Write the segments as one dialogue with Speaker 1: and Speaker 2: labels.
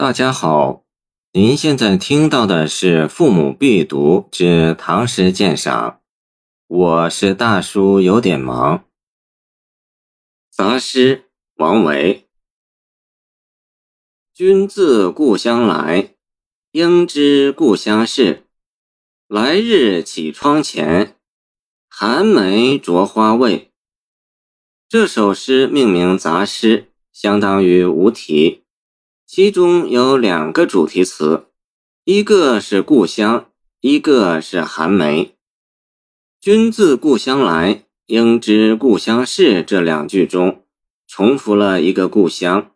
Speaker 1: 大家好，您现在听到的是《父母必读之唐诗鉴赏》，我是大叔，有点忙。杂诗，王维。君自故乡来，应知故乡事。来日绮窗前，寒梅著花未？这首诗命名杂诗，相当于无题。其中有两个主题词，一个是故乡，一个是寒梅。君自故乡来，应知故乡事。这两句中重复了一个故乡，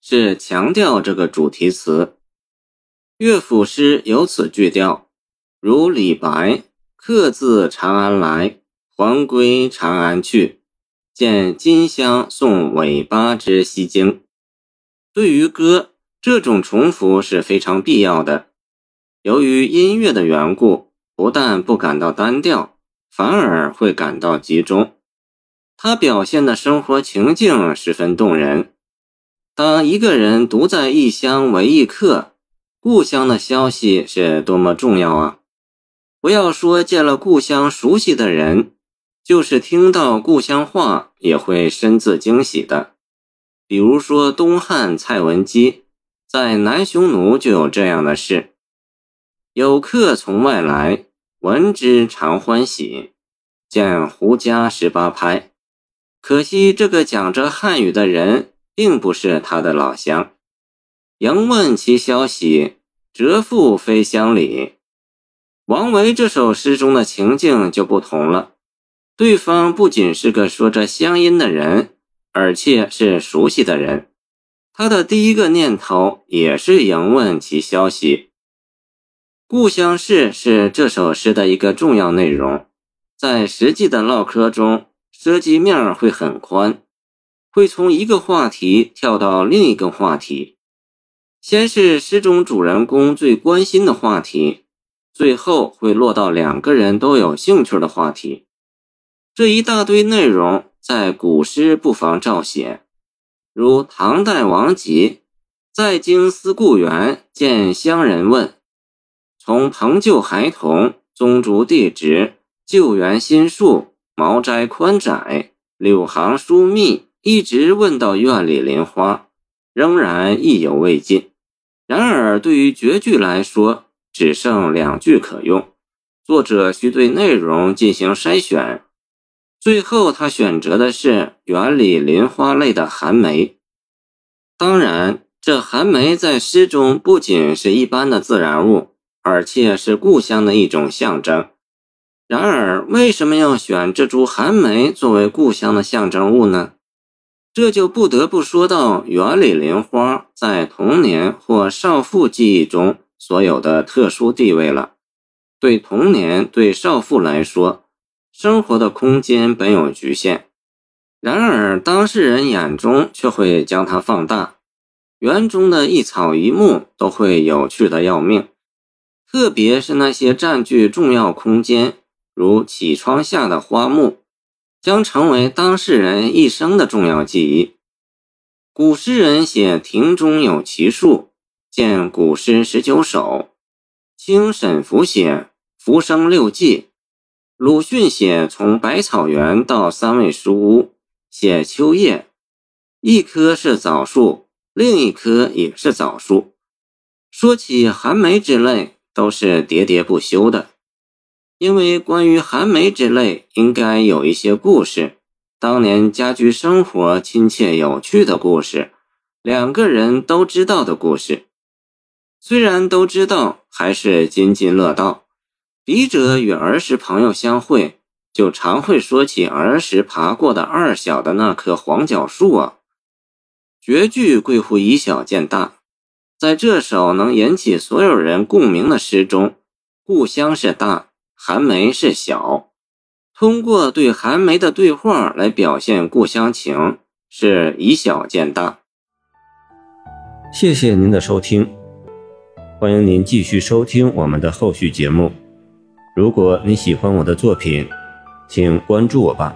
Speaker 1: 是强调这个主题词。乐府诗有此句调，如李白“客自长安来，还归长安去，见金乡送尾巴之西京”。对于歌。这种重复是非常必要的。由于音乐的缘故，不但不感到单调，反而会感到集中。它表现的生活情境十分动人。当一个人独在异乡为异客，故乡的消息是多么重要啊！不要说见了故乡熟悉的人，就是听到故乡话，也会深自惊喜的。比如说东汉蔡文姬。在南匈奴就有这样的事：有客从外来，闻之常欢喜，见胡家十八拍。可惜这个讲着汉语的人并不是他的老乡。迎问其消息，折复非乡里。王维这首诗中的情境就不同了，对方不仅是个说着乡音的人，而且是熟悉的人。他的第一个念头也是迎问其消息。故乡事是这首诗的一个重要内容，在实际的唠嗑中，涉及面会很宽，会从一个话题跳到另一个话题，先是诗中主人公最关心的话题，最后会落到两个人都有兴趣的话题。这一大堆内容在古诗不妨照写。如唐代王吉在京思故园，见乡人问，从朋旧孩童、宗族地址、旧园新树、茅斋宽窄、柳行疏密，一直问到院里莲花，仍然意犹未尽。然而，对于绝句来说，只剩两句可用，作者需对内容进行筛选。最后，他选择的是园里林花类的寒梅。当然，这寒梅在诗中不仅是一般的自然物，而且是故乡的一种象征。然而，为什么要选这株寒梅作为故乡的象征物呢？这就不得不说到园里林花在童年或少妇记忆中所有的特殊地位了。对童年、对少妇来说，生活的空间本有局限，然而当事人眼中却会将它放大，园中的一草一木都会有趣的要命，特别是那些占据重要空间，如起窗下的花木，将成为当事人一生的重要记忆。古诗人写庭中有奇树，见《古诗十九首》；清沈福写《浮生六记》。鲁迅写从百草园到三味书屋，写秋叶，一棵是枣树，另一棵也是枣树。说起寒梅之类，都是喋喋不休的，因为关于寒梅之类，应该有一些故事，当年家居生活亲切有趣的故事，两个人都知道的故事。虽然都知道，还是津津乐道。笔者与儿时朋友相会，就常会说起儿时爬过的二小的那棵黄角树啊。绝句贵乎以小见大，在这首能引起所有人共鸣的诗中，故乡是大，寒梅是小。通过对寒梅的对话来表现故乡情，是以小见大。
Speaker 2: 谢谢您的收听，欢迎您继续收听我们的后续节目。如果你喜欢我的作品，请关注我吧。